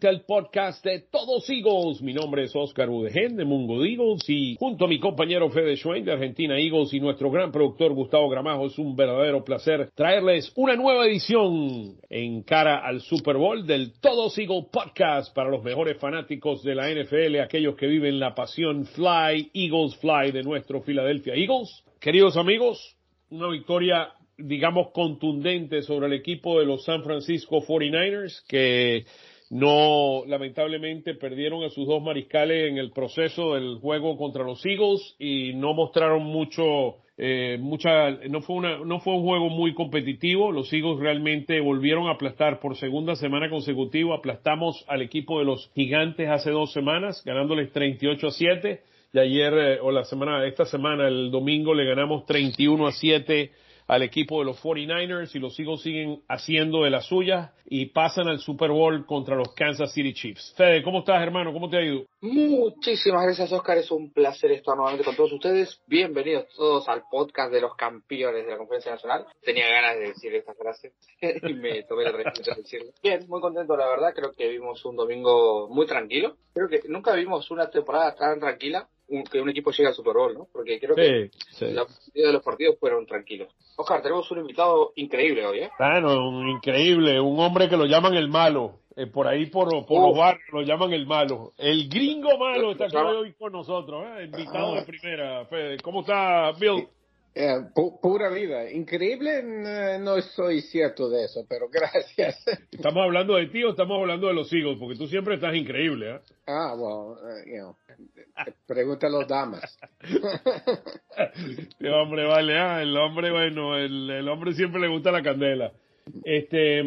nuevamente podcast de Todos Eagles. Mi nombre es Oscar Udegen de Mungo Eagles y junto a mi compañero Fede Schwein de Argentina Eagles y nuestro gran productor Gustavo Gramajo es un verdadero placer traerles una nueva edición en cara al Super Bowl del Todos Eagles podcast para los mejores fanáticos de la NFL, aquellos que viven la pasión Fly, Eagles Fly de nuestro Philadelphia Eagles. Queridos amigos, una victoria digamos, contundente sobre el equipo de los San Francisco 49ers, que no, lamentablemente, perdieron a sus dos mariscales en el proceso del juego contra los Eagles y no mostraron mucho, eh, mucha, no fue una, no fue un juego muy competitivo. Los Eagles realmente volvieron a aplastar por segunda semana consecutiva. Aplastamos al equipo de los Gigantes hace dos semanas, ganándoles 38 a 7. Y ayer, eh, o la semana, esta semana, el domingo, le ganamos 31 a 7 al equipo de los 49ers y los Eagles siguen haciendo de las suyas y pasan al Super Bowl contra los Kansas City Chiefs. Fede, ¿cómo estás, hermano? ¿Cómo te ha ido? Muchísimas gracias, Oscar. Es un placer estar nuevamente con todos ustedes. Bienvenidos todos al podcast de los campeones de la Conferencia Nacional. Tenía ganas de decir esta frase y me tomé la responsabilidad de decirlo. Bien, muy contento, la verdad. Creo que vimos un domingo muy tranquilo. Creo que nunca vimos una temporada tan tranquila que un equipo llegue al Super Bowl, ¿no? Porque creo que la mayoría de los partidos fueron tranquilos. Oscar, tenemos un invitado increíble hoy, ¿eh? Claro, un increíble, un hombre que lo llaman el malo. Eh, por ahí, por, por los barrios, lo llaman el malo. El gringo malo está aquí hoy con nosotros, ¿eh? Invitado de primera, Fede. ¿Cómo está, Bill? Eh, pura vida. Increíble, no estoy cierto de eso, pero gracias. ¿Estamos hablando de ti o estamos hablando de los hijos? Porque tú siempre estás increíble, ¿eh? Ah, bueno, you know, pregunta a los damas. el hombre, vale, ah, el hombre, bueno, el, el hombre siempre le gusta la candela. Este,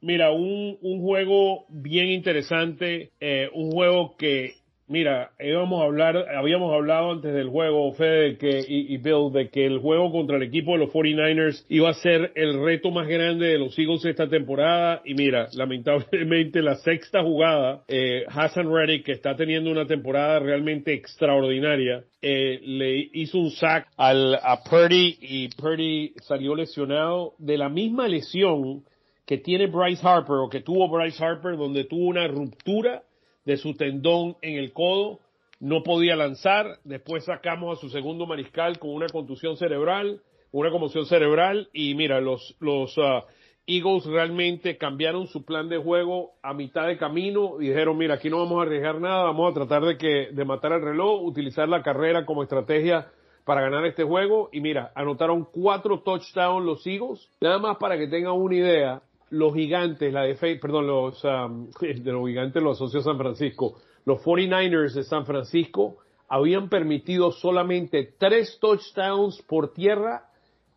mira, un, un juego bien interesante, eh, un juego que Mira, íbamos a hablar, habíamos hablado antes del juego, Fede que, y, Bill, de que el juego contra el equipo de los 49ers iba a ser el reto más grande de los Eagles esta temporada. Y mira, lamentablemente la sexta jugada, eh, Hassan Reddick, que está teniendo una temporada realmente extraordinaria, eh, le hizo un sack al, a Purdy y Purdy salió lesionado de la misma lesión que tiene Bryce Harper o que tuvo Bryce Harper, donde tuvo una ruptura de su tendón en el codo, no podía lanzar, después sacamos a su segundo mariscal con una contusión cerebral, una conmoción cerebral y mira, los, los uh, Eagles realmente cambiaron su plan de juego a mitad de camino y dijeron, mira, aquí no vamos a arriesgar nada, vamos a tratar de que, de matar el reloj, utilizar la carrera como estrategia para ganar este juego y mira, anotaron cuatro touchdowns los Eagles, nada más para que tengan una idea, los gigantes, la perdón, los, um, de los gigantes los asocios San Francisco, los 49ers de San Francisco habían permitido solamente tres touchdowns por tierra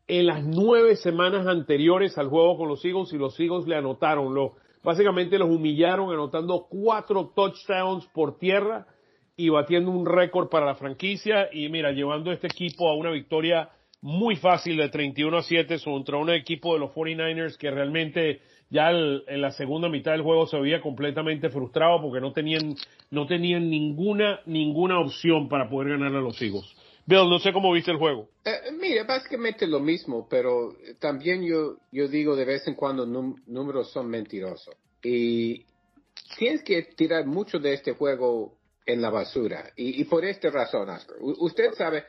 en las nueve semanas anteriores al juego con los Eagles y los Eagles le anotaron, lo, básicamente los humillaron anotando cuatro touchdowns por tierra y batiendo un récord para la franquicia y mira, llevando este equipo a una victoria muy fácil de 31 a 7 contra un equipo de los 49ers que realmente ya en la segunda mitad del juego se veía completamente frustrado porque no tenían, no tenían ninguna, ninguna opción para poder ganar a los Eagles. Bill, no sé cómo viste el juego. Eh, mira, básicamente lo mismo, pero también yo, yo digo de vez en cuando números son mentirosos. Y tienes que tirar mucho de este juego en la basura. Y, por esta razón, usted sabe,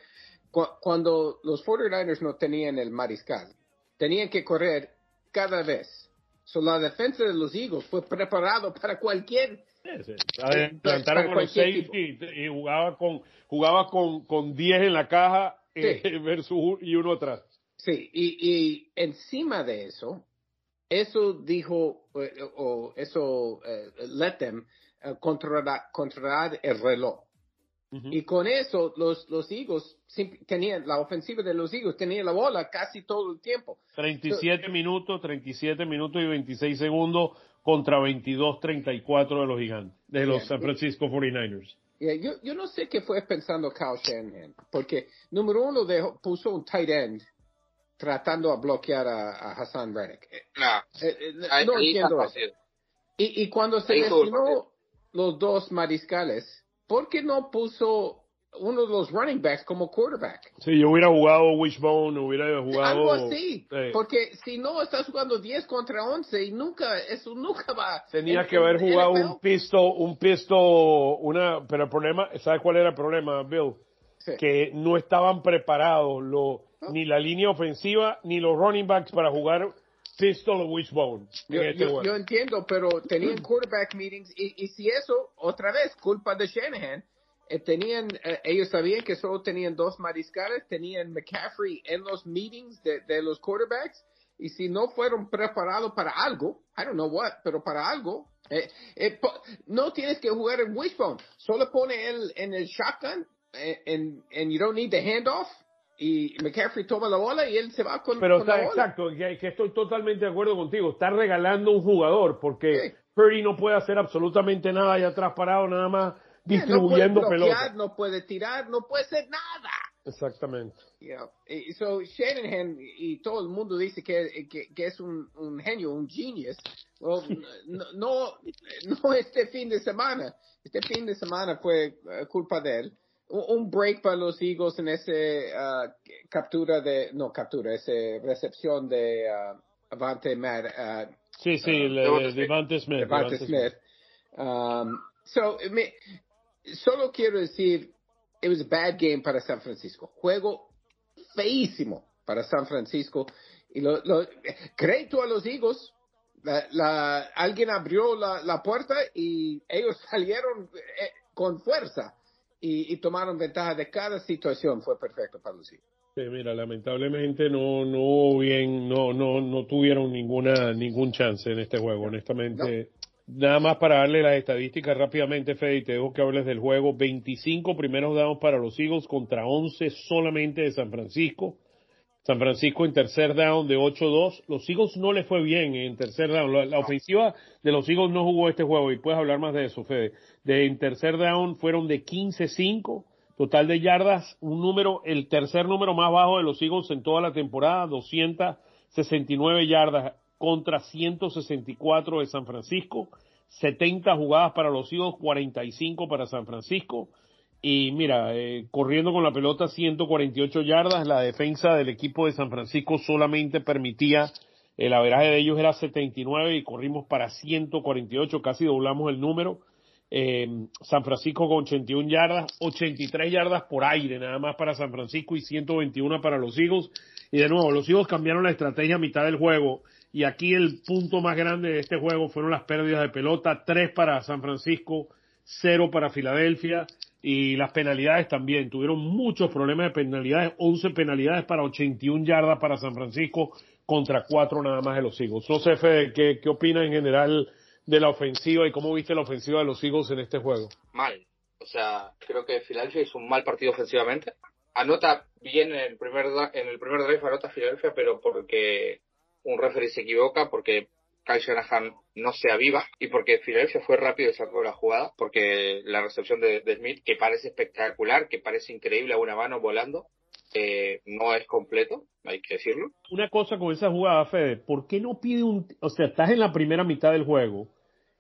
cuando los 49ers no tenían el mariscal, tenían que correr cada vez. So, la defensa de los Eagles fue preparado para cualquier Sí, Plantaron con los safety y jugaba con jugaba con, con 10 en la caja eh, versus y uno atrás. Sí, y, y encima de eso, eso dijo, eh, o, eso eh, let them controlar, controlar el reloj. Y con eso, los, los Eagles tenían, la ofensiva de los Eagles tenía la bola casi todo el tiempo. 37 minutos, 37 minutos y 26 segundos contra 22-34 de los gigantes, de los San Francisco 49ers. yo, yo no sé qué fue pensando Kyle Shanahan, porque número uno dejó, puso un tight end tratando a bloquear a, Hassan Reddick. Eh, no, eh, eh, no entiendo eso. Y, y cuando se lesionó los dos mariscales, ¿por qué no puso uno de los running backs como quarterback. Sí, yo hubiera jugado Wishbone, hubiera jugado... Algo así, porque si no estás jugando 10 contra 11 y nunca, eso nunca va... Tenía que haber jugado un pisto, un pisto, una, pero el problema, ¿sabes cuál era el problema, Bill? Que no estaban preparados lo, ni la línea ofensiva ni los running backs para jugar pistol o wishbone. Yo, este yo, entiendo, pero tenían quarterback meetings y, y si eso, otra vez, culpa de Shanahan, eh, tenían, eh, ellos sabían que solo tenían dos mariscales, tenían McCaffrey en los meetings de, de, los quarterbacks, y si no fueron preparados para algo, I don't know what, pero para algo, eh, no tienes que jugar en wishbone, solo pone él en el shotgun, and, you don't need the handoff, y McCaffrey toma la bola y él se va con, pero está, exacto, que, estoy totalmente de acuerdo contigo, está regalando un jugador, porque Purdy no puede hacer absolutamente nada allá atrás parado, nada más distribuyendo no pelota. No puede tirar, no puede hacer nada. Exactamente. Y so Shanahan y todo el mundo dice que, que, es un, un, genio, un genius. no, no, este fin de semana. Este fin de semana fue eh, culpa de él. Un, break para los Eagles en ese uh, captura de, no captura, esa recepción de uh, Avante Mad. Uh, sí, sí, de, de, Smith. Smith. Um, so, me, solo quiero decir, it was a bad game para San Francisco. Juego feísimo para San Francisco. Y lo, lo crédito a los Eagles. La, alguien abrió la, la, puerta y ellos salieron eh, con fuerza y, y, tomaron ventaja de cada situación. Fue perfecto para los Eagles. Sí, mira, lamentablemente no, no bien, no, no, no tuvieron ninguna, ningún chance en este juego. Honestamente, Nada más para darle las estadísticas rápidamente, Fede, y te dejo que hables del juego. 25 primeros dados para los Eagles contra 11 solamente de San Francisco. San Francisco en tercer down de 8-2. Los Eagles no les fue bien en tercer down. La, ofensiva de los Eagles no jugó este juego y puedes hablar más de eso, Fede. De, en tercer down fueron de 15-5. Total de yardas, un número, el tercer número más bajo de los Eagles en toda la temporada, 269 yardas contra 164 de San Francisco, 70 jugadas para los Eagles, 45 para San Francisco. Y mira, eh, corriendo con la pelota 148 yardas, la defensa del equipo de San Francisco solamente permitía, el averaje de ellos era 79 y corrimos para 148, casi doblamos el número. Eh, San Francisco con 81 yardas, 83 yardas por aire nada más para San Francisco y 121 para los Eagles. Y de nuevo, los Eagles cambiaron la estrategia a mitad del juego y aquí el punto más grande de este juego fueron las pérdidas de pelota, tres para San Francisco, cero para Filadelfia y las penalidades también. Tuvieron muchos problemas de penalidades, 11 penalidades para 81 yardas para San Francisco contra cuatro nada más de los Eagles. No sé, ¿qué, qué opina en general de la ofensiva y cómo viste la ofensiva de los Eagles en este juego? Mal. O sea, creo que Filadelfia hizo un mal partido ofensivamente. Anota bien en el primer, en el primer drive, anota Filadelfia, pero porque un referee se equivoca porque Kyle Shanahan no se aviva y porque Filadelfia fue rápido y sacó la jugada, porque la recepción de, Smith, que parece espectacular, que parece increíble a una mano volando, eh, no es completo, hay que decirlo. Una cosa con esa jugada, Fede, ¿por qué no pide un... O sea, estás en la primera mitad del juego,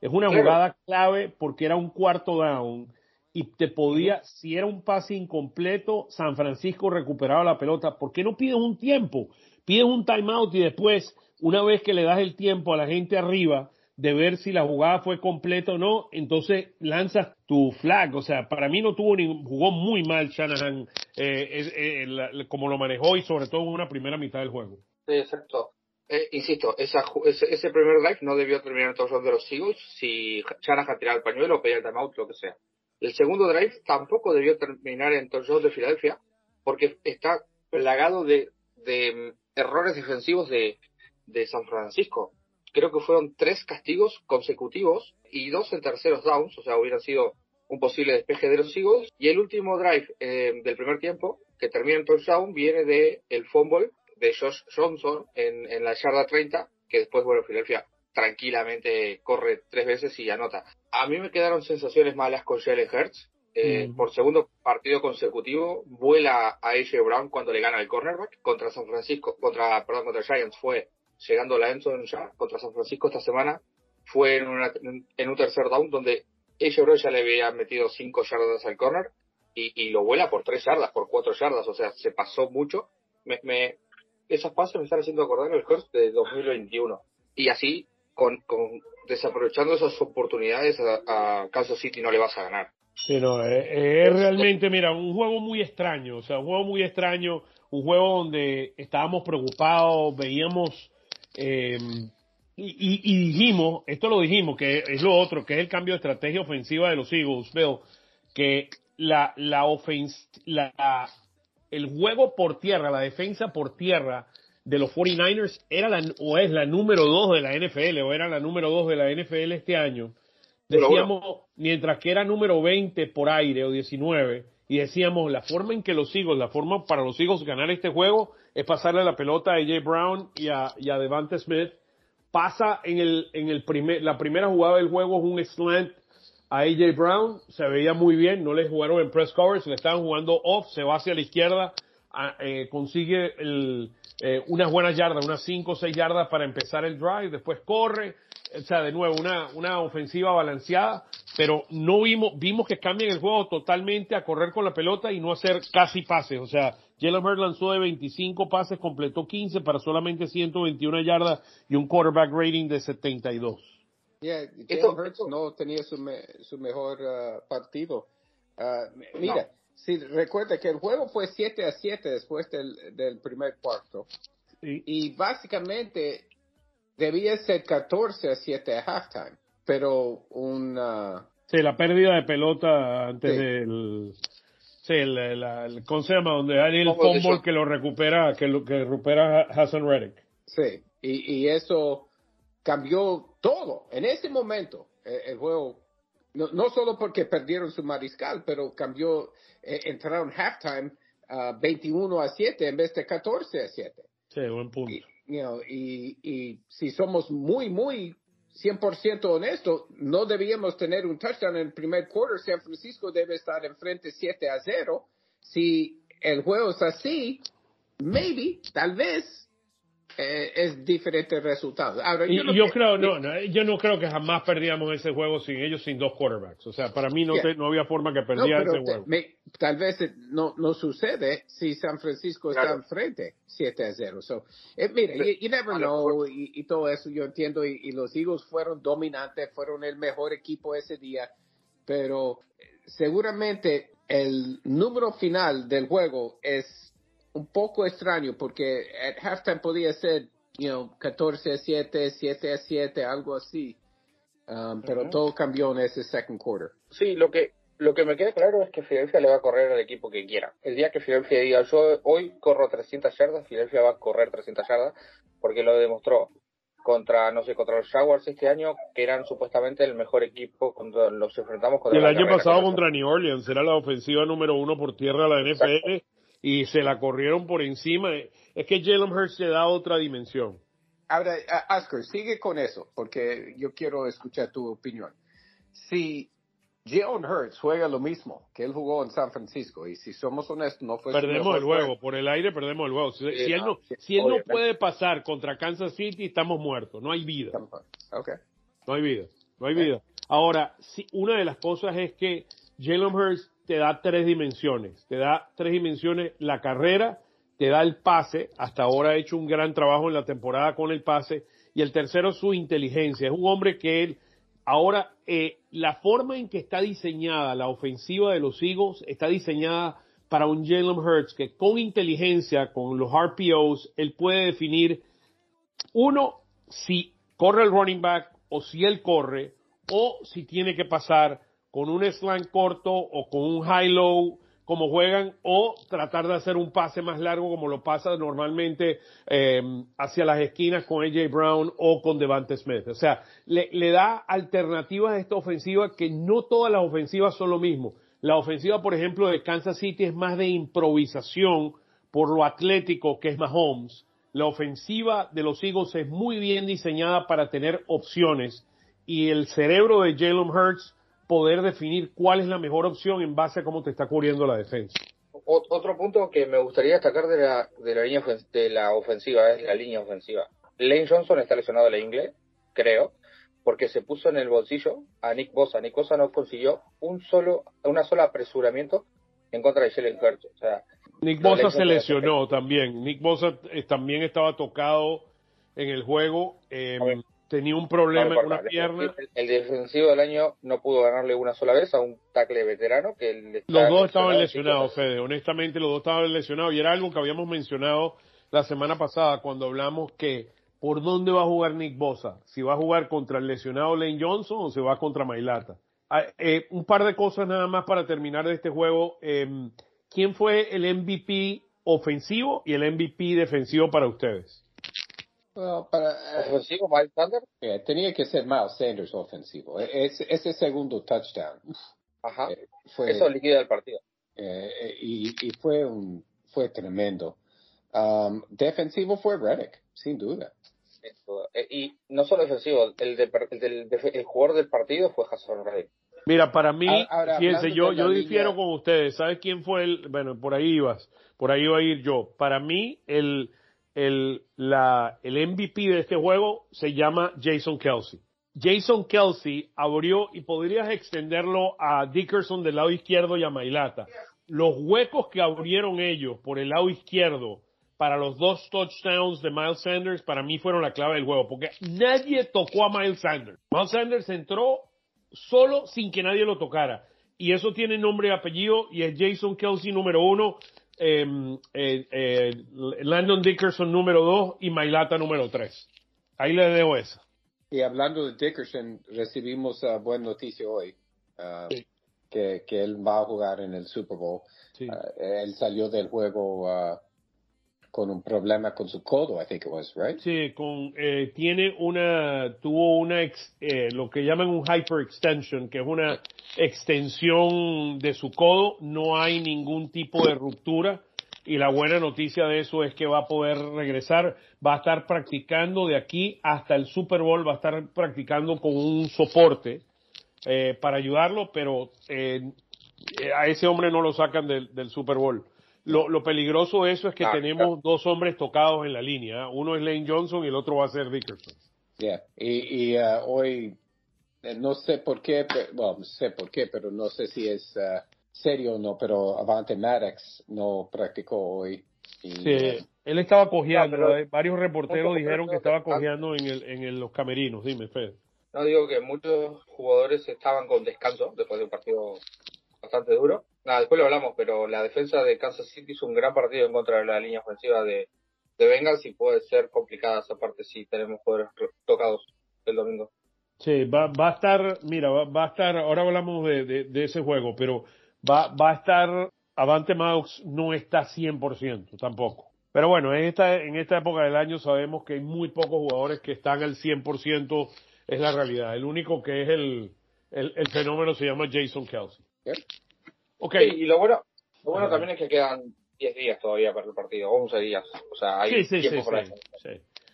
es una jugada clave porque era un cuarto down y te podía, si era un pase incompleto, San Francisco recuperaba la pelota. ¿Por qué no pides un tiempo? pides un timeout y después, una vez que le das el tiempo a la gente arriba de ver si la jugada fue completa o no, entonces lanzas tu flag. O sea, para mí no tuvo ni, jugó muy mal Shanahan eh, eh, como lo manejó y sobre todo en una primera mitad del juego. Sí, exacto. Eh, insisto, ese, primer drive no debió terminar en todos de los Eagles si Shanahan tiraba el pañuelo o pedía el timeout, lo que sea. El segundo drive tampoco debió terminar en touchdown de Filadelfia porque está plagado de, de errores defensivos de, de San Francisco. Creo que fueron tres castigos consecutivos y dos en terceros downs, o sea, hubiera sido un posible despeje de los Eagles. Y el último drive eh, del primer tiempo, que termina en touchdown, viene de el fumble de Josh Johnson en, en la yarda 30, que después, bueno, Filadelfia tranquilamente corre tres veces y anota. A mí me quedaron sensaciones malas con Jalen Hurts. Eh, por segundo partido consecutivo vuela a AJ Brown cuando le gana el cornerback contra San Francisco, contra, perdón, contra Giants fue llegando la Enzo ya contra San Francisco esta semana fue en, una, en un tercer down donde Brown ya le había metido cinco yardas al corner y, lo vuela por tres yardas, por cuatro yardas, o sea, se pasó mucho. Me, me, esos pasos me están haciendo acordar el Hurst de 2021. Y así, con, con desaprovechando esas oportunidades, a, a Kansas City no le vas a ganar. Sí, no, es, realmente, mira, un juego muy extraño, o sea, un juego muy extraño, un juego donde estábamos preocupados, veíamos eh, y, y, dijimos, esto lo dijimos, que es lo otro, que es el cambio de estrategia ofensiva de los Eagles, veo que la, la, ofens la el juego por tierra, la defensa por tierra de los 49ers era la, o es la número 2 de la NFL, o era la número 2 de la NFL este año. Decíamos, mientras que era número 20 por aire o 19, y decíamos, la forma en que los Eagles, la forma para los Eagles ganar este juego es pasarle la pelota a AJ Brown y a, Devante Smith. Pasa en el, en el primer, la primera jugada del juego es un slant a AJ Brown, se veía muy bien, no le jugaron en press coverage, le estaban jugando off, se va hacia la izquierda, eh, consigue el, eh, unas buenas yardas, unas 5 o 6 yardas para empezar el drive, después corre, o sea, de nuevo, una, una ofensiva balanceada, pero no vimos, vimos que cambian el juego totalmente a correr con la pelota y no hacer casi pases. O sea, Jalen Hurts lanzó de 25 pases, completó 15 para solamente 121 yardas y un quarterback rating de 72. Yeah, Jalen Hurts no tenía su, su mejor uh, partido. Uh, mira, si recuerda que el juego fue 7 a 7 después del, del primer cuarto. Y básicamente debía ser 14 a 7 a halftime, pero una... Sí, la pérdida de pelota antes del... Sí, el, el, el, ¿cómo se llama? Donde hay el fumble que lo recupera, que lo que recupera Hassan Reddick. Sí, y, y eso cambió todo. En ese momento, eh, el, juego, no, no, solo porque perdieron su mariscal, pero cambió, eh, entraron halftime uh, 21 a 7 en vez de 14 a 7. Sí, buen punto y, y si somos muy, muy 100% honestos, no debíamos tener un touchdown en el primer quarter. San Francisco debe estar enfrente 7 a 0. Si el juego es así, maybe, tal vez, eh, es diferente resultado. y, yo, creo, no, no, yo no creo que jamás perdíamos ese juego sin ellos, sin dos quarterbacks. O sea, para mí no, no había forma que perdiera ese juego. tal vez no, no sucede si San Francisco está enfrente 7 a 0. So, eh, mire, you, never know y, todo eso yo entiendo y, los Eagles fueron dominantes, fueron el mejor equipo ese día, pero eh, seguramente el número final del juego es un poco extraño porque at halftime podía ser, you know, 14 a 7, 7 a 7, algo así. Um, pero todo cambió en ese second quarter. Sí, lo que lo que me queda claro es que Filadelfia le va a correr al equipo que quiera. El día que Filadelfia diga, yo hoy corro 300 yardas, Filadelfia va a correr 300 yardas, porque lo demostró contra, no sé, contra los Jaguars este año, que eran supuestamente el mejor equipo cuando los enfrentamos contra El año pasado contra New Orleans, era la ofensiva número uno por tierra de la NFL, y se la corrieron por encima. Es que Jalen Hurts le da otra dimensión. Ahora, Oscar, sigue con eso, porque yo quiero escuchar tu opinión. Si Jalen Hurts juega lo mismo que él jugó en San Francisco, y si somos honestos, no fue Perdemos el juego, por el aire perdemos el juego. Si, él no, si él no puede pasar contra Kansas City, estamos muertos, no hay vida. Okay. No hay vida, no hay vida. Ahora, si, una de las cosas es que Jalen Hurts te da tres dimensiones. Te da tres dimensiones la carrera, te da el pase. Hasta ahora ha hecho un gran trabajo en la temporada con el pase. Y el tercero, su inteligencia. Es un hombre que él, ahora, eh, la forma en que está diseñada la ofensiva de los Eagles está diseñada para un Jalen Hurts que con inteligencia, con los RPOs, él puede definir, uno, si corre el running back o si él corre o si tiene que pasar con un slant corto o con un high-low como juegan o tratar de hacer un pase más largo como lo pasa normalmente em, hacia las esquinas con AJ Brown o con Devante Smith. O sea, le, le, da alternativas a esta ofensiva que no todas las ofensivas son lo mismo. La ofensiva, por ejemplo, de Kansas City es más de improvisación por lo atlético que es Mahomes. La ofensiva de los Eagles es muy bien diseñada para tener opciones y el cerebro de Jalen Hurts poder definir cuál es la mejor opción en base a cómo te está cubriendo la defensa. Otro punto que me gustaría destacar de la, de la línea de la ofensiva es la línea ofensiva. Lane Johnson está lesionado de la ingle, creo, porque se puso en el bolsillo a Nick Bosa. Nick Bosa no consiguió un solo, una sola apresuramiento en contra de Jalen Hurts. O sea, Nick Bosa se lesionó también. Nick Bosa eh, también estaba tocado en el juego. Eh, tenía un problema en una pierna. El, defensivo del año no pudo ganarle una sola vez a un tackle veterano que Los dos estaban lesionados, Fede. Honestamente, los dos estaban lesionados y era algo que habíamos mencionado la semana pasada cuando hablamos que por dónde va a jugar Nick Bosa, si va a jugar contra el lesionado Lane Johnson o se va contra Mailata. Ah, eh, un par de cosas nada más para terminar de este juego. Em, ¿Quién fue el MVP ofensivo y el MVP defensivo para ustedes? Para, eh, ¿Ofensivo Miles Sanders? Eh, tenía que ser Miles Sanders ofensivo. E, ese, segundo touchdown. Ajá. fue, Eso liquida el partido. y, y, fue un fue tremendo. Um, defensivo fue Reddick, sin duda. Eh, y no solo defensivo, el, el, jugador del partido fue Hassan Reddick. Mira, para mí, fíjense, yo, yo difiero con ustedes. ¿Sabes quién fue el? Bueno, por ahí ibas, por ahí iba a ir yo. Para mí, el, el, la, el MVP de este juego se llama Jason Kelsey. Jason Kelsey abrió y podrías extenderlo a Dickerson del lado izquierdo y a Mailata. Los huecos que abrieron ellos por el lado izquierdo para los dos touchdowns de Miles Sanders, para mí fueron la clave del juego, porque nadie tocó a Miles Sanders. Miles Sanders entró solo sin que nadie lo tocara. Y eso tiene nombre y apellido, y es Jason Kelsey número uno, eh, eh, Landon Dickerson número dos y Mailata número tres. Ahí le dejo eso. Y hablando de Dickerson, recibimos uh, buena noticia hoy, uh, que, que, él va a jugar en el Super Bowl. Uh, él salió del juego con un problema con su codo, I think it was, right? Sí, con, eh, tiene una, tuvo una, eh, lo que llaman un hyperextension, que es una extensión de su codo, no hay ningún tipo de ruptura y la buena noticia de eso es que va a poder regresar, va a estar practicando de aquí hasta el Super Bowl, va a estar practicando con un soporte eh, para ayudarlo, pero eh, a ese hombre no lo sacan del, del Super Bowl. Lo, lo peligroso de eso es que tenemos dos hombres tocados en la línea. ¿eh? Uno es Lane Johnson y el otro va a ser Dickerson. Yeah. Y, y uh, hoy, eh, no sé por qué, bueno, sé por qué, pero no sé si es uh, serio o no, pero Avante Maddox no practicó hoy. sí, él estaba cojeando. varios reporteros dijeron que estaba cojeando en, el, en los camerinos. Dime, Fede. No digo que muchos jugadores estaban con descanso después de un partido bastante duro. Nada, después lo hablamos, pero la defensa de Kansas City hizo un gran partido en contra de la línea ofensiva de, de Bengals y puede ser complicada esa parte si tenemos jugadores tocados el domingo. Sí, va, va a estar, mira, va, a estar, ahora hablamos de, de, ese juego, pero va, va a estar, Avante Maux no está 100% tampoco. Pero bueno, en esta, en esta época del año sabemos que hay muy pocos jugadores que están al 100%, es la realidad. El único que es el, el, el fenómeno se llama Jason Kelsey. Okay. y lo bueno, lo bueno también es que quedan 10 días todavía para el partido, 11 días. O sea, hay sí, sí, tiempo sí,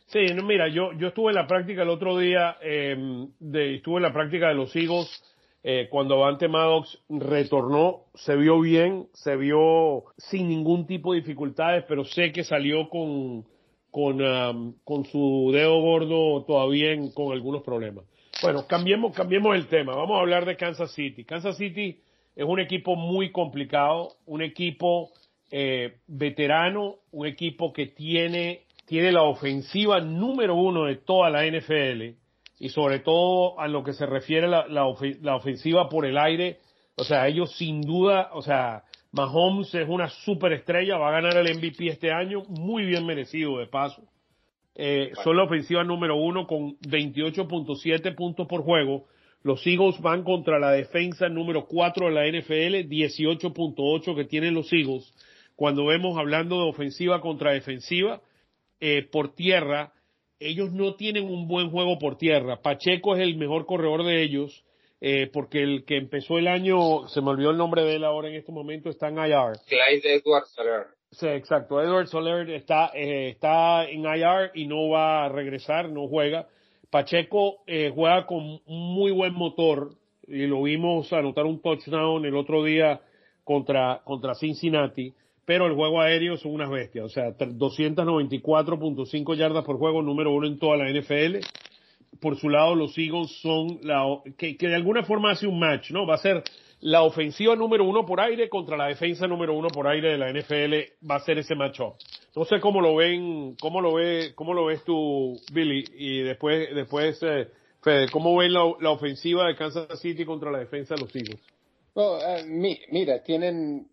sí, sí. mira, yo, yo estuve en la práctica el otro día, eh, de, estuve en la práctica de los Eagles eh, cuando Avante Maddox retornó, se vio bien, se vio sin ningún tipo de dificultades, pero sé que salió con, con, um, con su dedo gordo todavía con algunos problemas. Bueno, cambiemos, cambiemos el tema. Vamos a hablar de Kansas City. Kansas City es un equipo muy complicado, un equipo eh, veterano, un equipo que tiene, tiene la ofensiva número uno de toda la NFL y sobre todo a lo que se refiere la, la, ofensiva por el aire. O sea, ellos sin duda, o sea, Mahomes es una superestrella, va a ganar el MVP este año, muy bien merecido de paso. Eh, son la ofensiva número uno con 28.7 puntos por juego, los Eagles van contra la defensa número 4 de la NFL, 18.8 que tienen los Eagles. Cuando vemos hablando de ofensiva contra defensiva, eh, por tierra, ellos no tienen un buen juego por tierra. Pacheco es el mejor corredor de ellos, eh, porque el que empezó el año, se me olvidó el nombre de él ahora en este momento, está en IR. Clyde Edward Soler. Sí, exacto. Edward Soler está, eh, está en IR y no va a regresar, no juega. Pacheco eh, juega con muy buen motor y lo vimos anotar un touchdown el otro día contra, contra Cincinnati, pero el juego aéreo son unas bestias, o sea, 294.5 yardas por juego, número uno en toda la NFL. Por su lado los Eagles son la, que, que de alguna forma hace un match, ¿no? Va a ser la ofensiva número uno por aire contra la defensa número uno por aire de la NFL va a ser ese matchup. No sé cómo lo ven, cómo lo ve, cómo lo ves tú, Billy, y después, después, eh, Fede, ¿cómo ven la, la, ofensiva de Kansas City contra la defensa de los Eagles? Mi, mira, tienen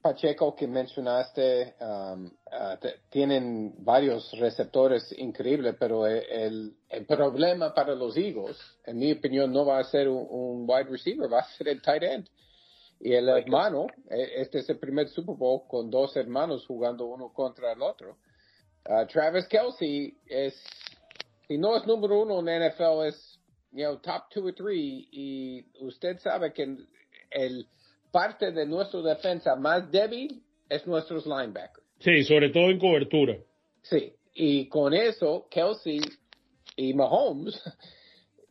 Pacheco que mencionaste, um, uh, tienen varios receptores increíbles, pero el, el, problema para los Eagles, en mi opinión, no va a ser un, un, wide receiver, va a ser el tight end. Y el hermano, e, este es el primer Super Bowl con dos hermanos jugando uno contra el otro. Uh, Travis Kelsey es, si no es número uno en NFL, es, you know, top two or three. Y usted sabe que el parte de nuestra defensa más débil es nuestros linebackers. Sí, sobre todo en cobertura. Sí, y con eso, Kelsey y Mahomes,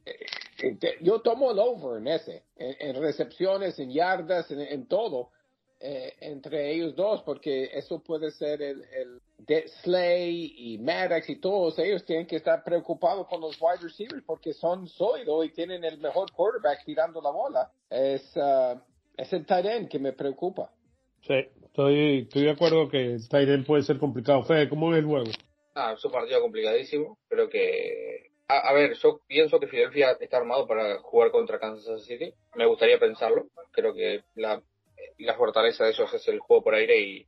eh, yo tomo el over en ese, en, recepciones, en yardas, en, todo, eh, entre ellos dos, porque eso puede ser el, el de Slay y Maddox y todos ellos tienen que estar preocupados con los wide receivers porque son sólidos y tienen el mejor quarterback tirando la bola. Es, uh, es el Tyren que me preocupa. Sí, estoy, estoy de acuerdo que el puede ser complicado. Fede, ¿cómo ves el juego? Ah, es un partido complicadísimo. Creo que. A, ver, yo pienso que Philadelphia está armado para jugar contra Kansas City. Me gustaría pensarlo. Creo que la, la fortaleza de ellos es el juego por aire y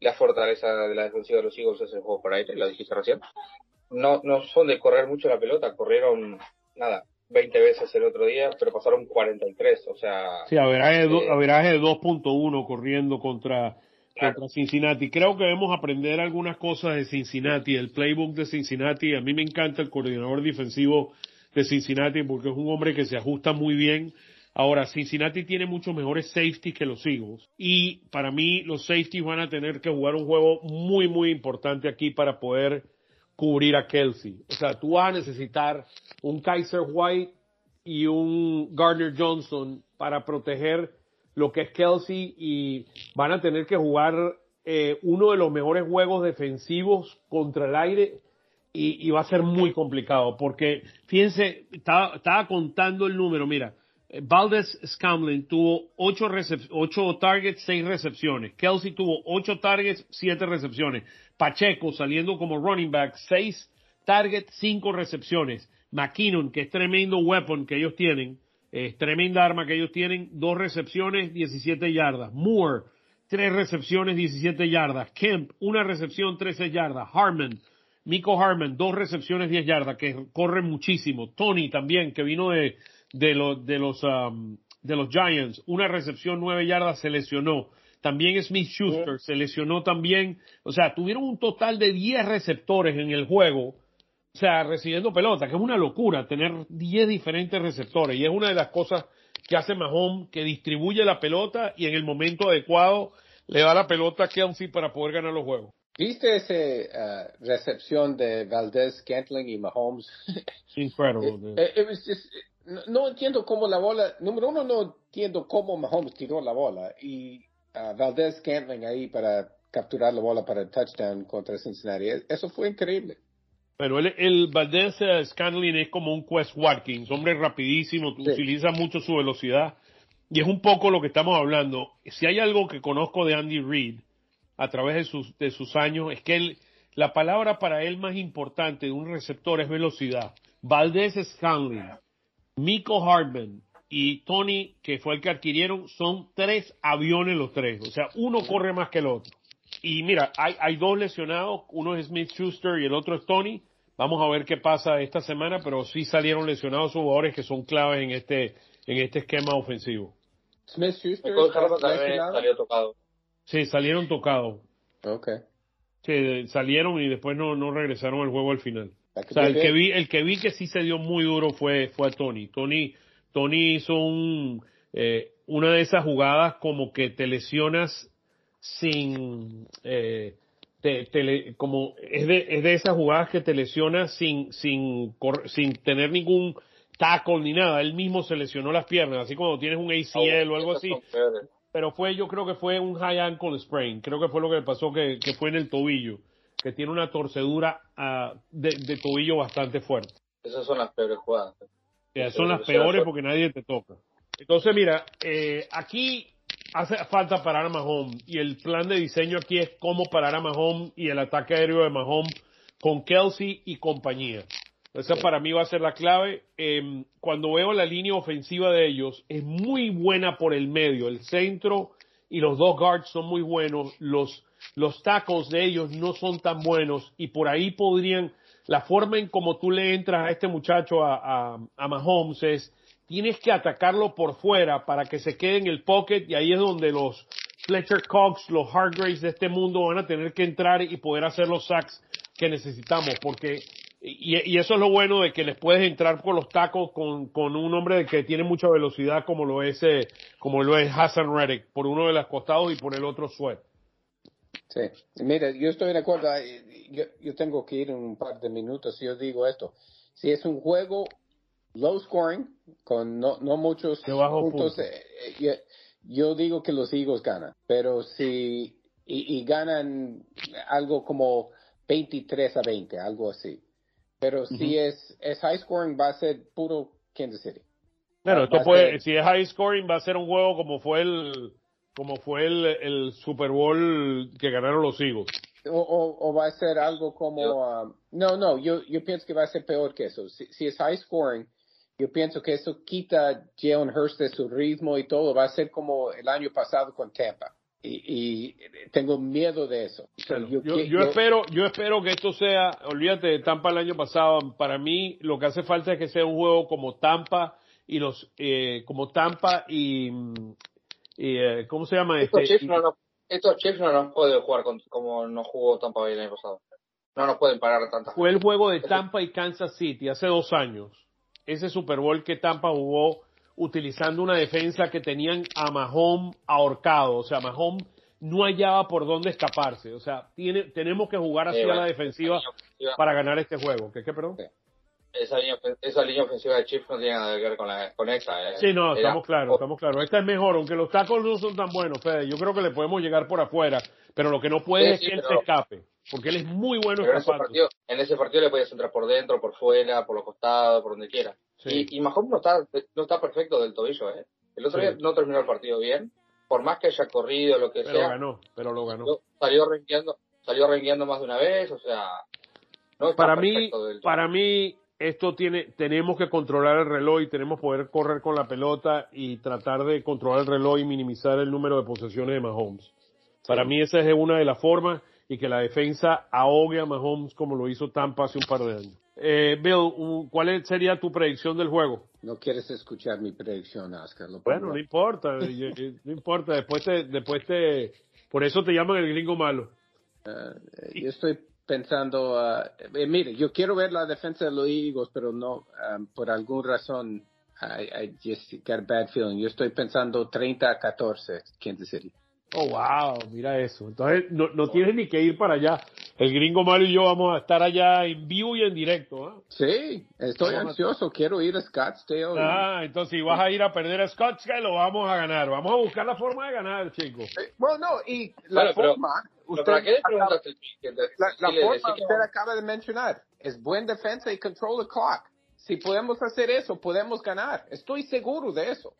la fortaleza de la defensiva de los Eagles es el juego por aire, lo dijiste recién. No, no son de correr mucho la pelota, corrieron nada, 20 veces el otro día, pero pasaron 43, o sea... Sí, averaje, de 2.1 corriendo contra, contra Cincinnati. Creo que debemos aprender algunas cosas de Cincinnati, el playbook de Cincinnati. A mí me encanta el coordinador defensivo de Cincinnati porque es un hombre que se ajusta muy bien. Ahora, Cincinnati tiene muchos mejores safeties que los Eagles. Y para mí, los safeties van a tener que jugar un juego muy, muy importante aquí para poder cubrir a Kelsey. O sea, tú vas a necesitar un Kaiser White y un Gardner Johnson para proteger lo que es Kelsey y van a tener que jugar eh, uno de los mejores juegos defensivos contra el aire y, va a ser muy complicado porque fíjense, estaba, estaba contando el número, mira, Valdez Scamlin tuvo 8, ocho targets, 6 recepciones. Kelsey tuvo 8 targets, 7 recepciones. Pacheco saliendo como running back, 6 targets, 5 recepciones. McKinnon, que es tremendo weapon que ellos tienen, es tremenda arma que ellos tienen, 2 recepciones, 17 yardas. Moore, 3 recepciones, 17 yardas. Kemp, una recepción, 13 yardas. Harmon, Miko Harmon, 2 recepciones, 10 yardas, que corre muchísimo. Tony también, que vino de, de, los de, los, um, de los Giants, una recepción nueve yardas, se lesionó. También Smith Schuster se lesionó también. O sea, tuvieron un total de 10 receptores en el juego, o sea, recibiendo pelota, que es una locura tener 10 diferentes receptores. Y es una de las cosas que hace Mahomes, que distribuye la pelota y en el momento adecuado le da la pelota a Kelsey para poder ganar los juegos. ¿Viste esa uh, recepción de Valdez, Cantling y Mahomes? Incredible. no, entiendo cómo la bola, número uno, no entiendo cómo Mahomes tiró la bola y uh, Valdez Scantling ahí para capturar la bola para el touchdown contra Cincinnati. E, eso fue increíble. Pero el, el Valdez uh, Scantling es como un Quest Watkins, hombre rapidísimo, utiliza mucho su velocidad y es un poco lo que estamos hablando. Si hay algo que conozco de Andy Reid a través de sus, de sus años, es que él, la palabra para él más importante de un receptor es velocidad. Valdez Scanlin Miko Hartman y Tony, que fue el que adquirieron, son tres aviones los tres. O sea, uno corre más que el otro. Y mira, hay, hay dos lesionados, uno es Smith Schuster y el otro es Tony. Vamos a ver qué pasa esta semana, pero sí salieron lesionados jugadores que son claves en este, en este esquema ofensivo. Smith Schuster salió tocado. Sí, salieron tocados. Ok. Sí, salieron y después no, no regresaron al juego al final. O sea, el que vi, el que vi que sí se dio muy duro fue, fue a Tony. Tony, Tony hizo un, eh, una de esas jugadas como que te lesionas sin, eh, te, como es de, es de esas jugadas que te lesionas sin, sin, sin tener ningún tackle ni nada. Él mismo se lesionó las piernas, así como tienes un ACL o algo así. Pero fue, yo creo que fue un high ankle sprain. Creo que fue lo que le pasó, que, que fue en el tobillo que tiene una torcedura uh, de, de, tobillo bastante fuerte. Esas son las peores jugadas. son las peores porque nadie te toca. Entonces, mira, eh, aquí hace falta parar a Mahomes y el plan de diseño aquí es cómo parar a Mahomes y el ataque aéreo de Mahomes con Kelsey y compañía. Esa para mí va a ser la clave. Em, cuando veo la línea ofensiva de ellos, es muy buena por el medio. El centro y los dos guards son muy buenos. Los, los tackles de ellos no son tan buenos y por ahí podrían, la forma en como tú le entras a este muchacho a, a, a Mahomes es, tienes que atacarlo por fuera para que se quede en el pocket y ahí es donde los Fletcher Cox, los Hargraves de este mundo van a tener que entrar y poder hacer los sacks que necesitamos porque y, eso es lo bueno de que les puedes entrar por los tacos con, con un hombre que tiene mucha velocidad como lo es eh, como lo es Hassan Reddick por uno de los costados y por el otro Sweat. Sí, mira, yo estoy de acuerdo. Yo, yo tengo que ir en un par de minutos si yo digo esto. Si es un juego low scoring con no, no muchos puntos, eh, yo, yo, digo que los Eagles ganan. Pero si y, y ganan algo como 23 a 20, algo así. Pero si es, es high scoring, va a ser puro Kansas City. Claro, esto puede, si es high scoring, va a ser un juego como fue el, como fue el, el Super Bowl que ganaron los Eagles. O, o, va a ser algo como, um, no, no, yo, yo pienso que va a ser peor que eso. Si, si es high scoring, yo pienso que eso quita Jalen Hurst de su ritmo y todo. Va a ser como el año pasado con Tampa y, tengo miedo de eso. yo, espero, yo espero que esto sea, olvídate de Tampa el año pasado, para mí lo que hace falta es que sea un juego como Tampa y los, eh, como Tampa y, eh, ¿cómo se llama estos este? Chiefs no, estos Chiefs no nos pueden jugar como no jugó Tampa el año pasado. No nos pueden parar tantas. Fue el juego de Tampa y Kansas City hace dos años. Ese Super Bowl que Tampa jugó utilizando una defensa que tenían a Mahomes ahorcado. O sea, Mahomes no hallaba por dónde escaparse. O sea, tiene, tenemos que jugar así a la defensiva para ganar este juego. ¿Qué, qué perdón? Esa línea, esa línea ofensiva de Chiefs no tiene nada que ver con, la, con esta. Eh. Sí, no, estamos claros, estamos claros. Esta es mejor, aunque los tacos no son tan buenos, Fede. Yo creo que le podemos llegar por afuera, pero lo que no puede es que él se escape, porque él es muy bueno en ese, partido, en ese partido le puedes entrar por dentro, por fuera, por los costados, por donde quiera. Y, y Mahomes no está, no está perfecto del tobillo, ¿eh? El otro día no terminó el partido bien, por más que haya corrido, lo que pero sea. Pero ganó, pero lo ganó. Salió rengueando, salió rengueando más de una vez, o sea. No para mí, para mí, esto tiene, tenemos que controlar el reloj y tenemos que poder correr con la pelota y tratar de controlar el reloj y minimizar el número de posesiones de Mahomes. Para mí esa es una de las formas y que la defensa ahogue a Mahomes como lo hizo Tampa hace un par de años. Eh, Bill, ¿cuál sería tu predicción del juego? No quieres escuchar mi predicción, Oscar. bueno, no importa, no importa. Después te, después te, por eso te llaman el gringo malo. Eh, yo estoy pensando, uh, eh, mire, yo quiero ver la defensa de los Eagles, pero no, um, por alguna razón, I, I just got a bad feeling. Yo estoy pensando 30 a 14, Kansas City. Oh, wow, mira eso. Entonces, no, no tienes ni que ir para allá. El gringo malo y yo vamos a estar allá en vivo y en directo. ¿eh? Sí, estoy ansioso. Quiero ir a Scottsdale. Ah, entonces si vas a ir a perder a Scottsdale, lo vamos a ganar. Vamos a buscar la forma de ganar, chicos. bueno, no, y la forma. usted qué acaba, La, la forma que usted acaba de mencionar es buen defensa y control the clock. Si podemos hacer eso, podemos ganar. Estoy seguro de eso.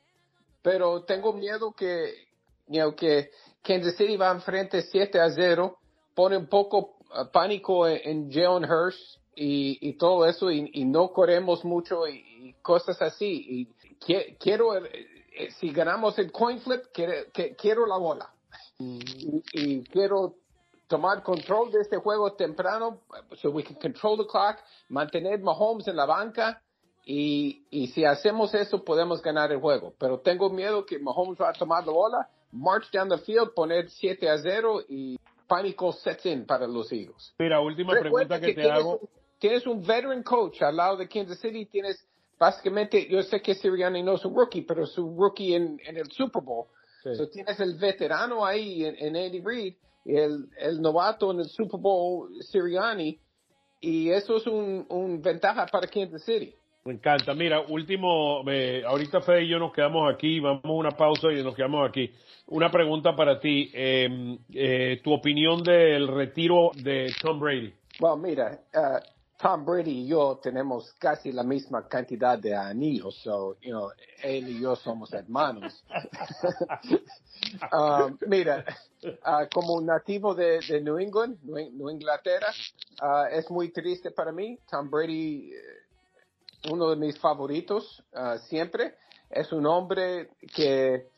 Pero tengo miedo que you que Kansas City va enfrente 7 a 0, pone un poco uh, pánico en, Jalen Hurst y, todo eso y, no corremos mucho y, cosas así. Y quiero, eh, eh, si ganamos el coin flip, quiero, quiero la bola. Mm. Y, quiero tomar control de este juego temprano, so we can control the clock, mantener Mahomes en la banca y, y si hacemos eso podemos ganar el juego. Pero tengo miedo que Mahomes va a tomar la bola march down the field, poner 7 a 0 y pánico sets in para los Eagles. Mira, última pregunta que, te hago. tienes un veteran coach al lado de Kansas City, tienes básicamente, yo sé que Sirianni no es un rookie, pero es un rookie en, en el Super Bowl. Sí. tienes el veterano ahí en, en Andy Reid y el, el, novato en el Super Bowl, Sirianni, y eso es un, un ventaja para Kansas City. Me encanta. Mira, último, eh, ahorita Fede y yo nos quedamos aquí, vamos a una pausa y nos quedamos aquí. Una pregunta para ti, em, eh, tu opinión del retiro de Tom Brady. Bueno, mira, uh, Tom Brady y yo tenemos casi la misma cantidad de anillos, so, you know, él y yo somos hermanos. Um, mira, uh, como nativo de, de, New England, New, Inglaterra, uh, es muy triste para mí. Tom Brady, eh, uno de mis favoritos uh, siempre, es un hombre que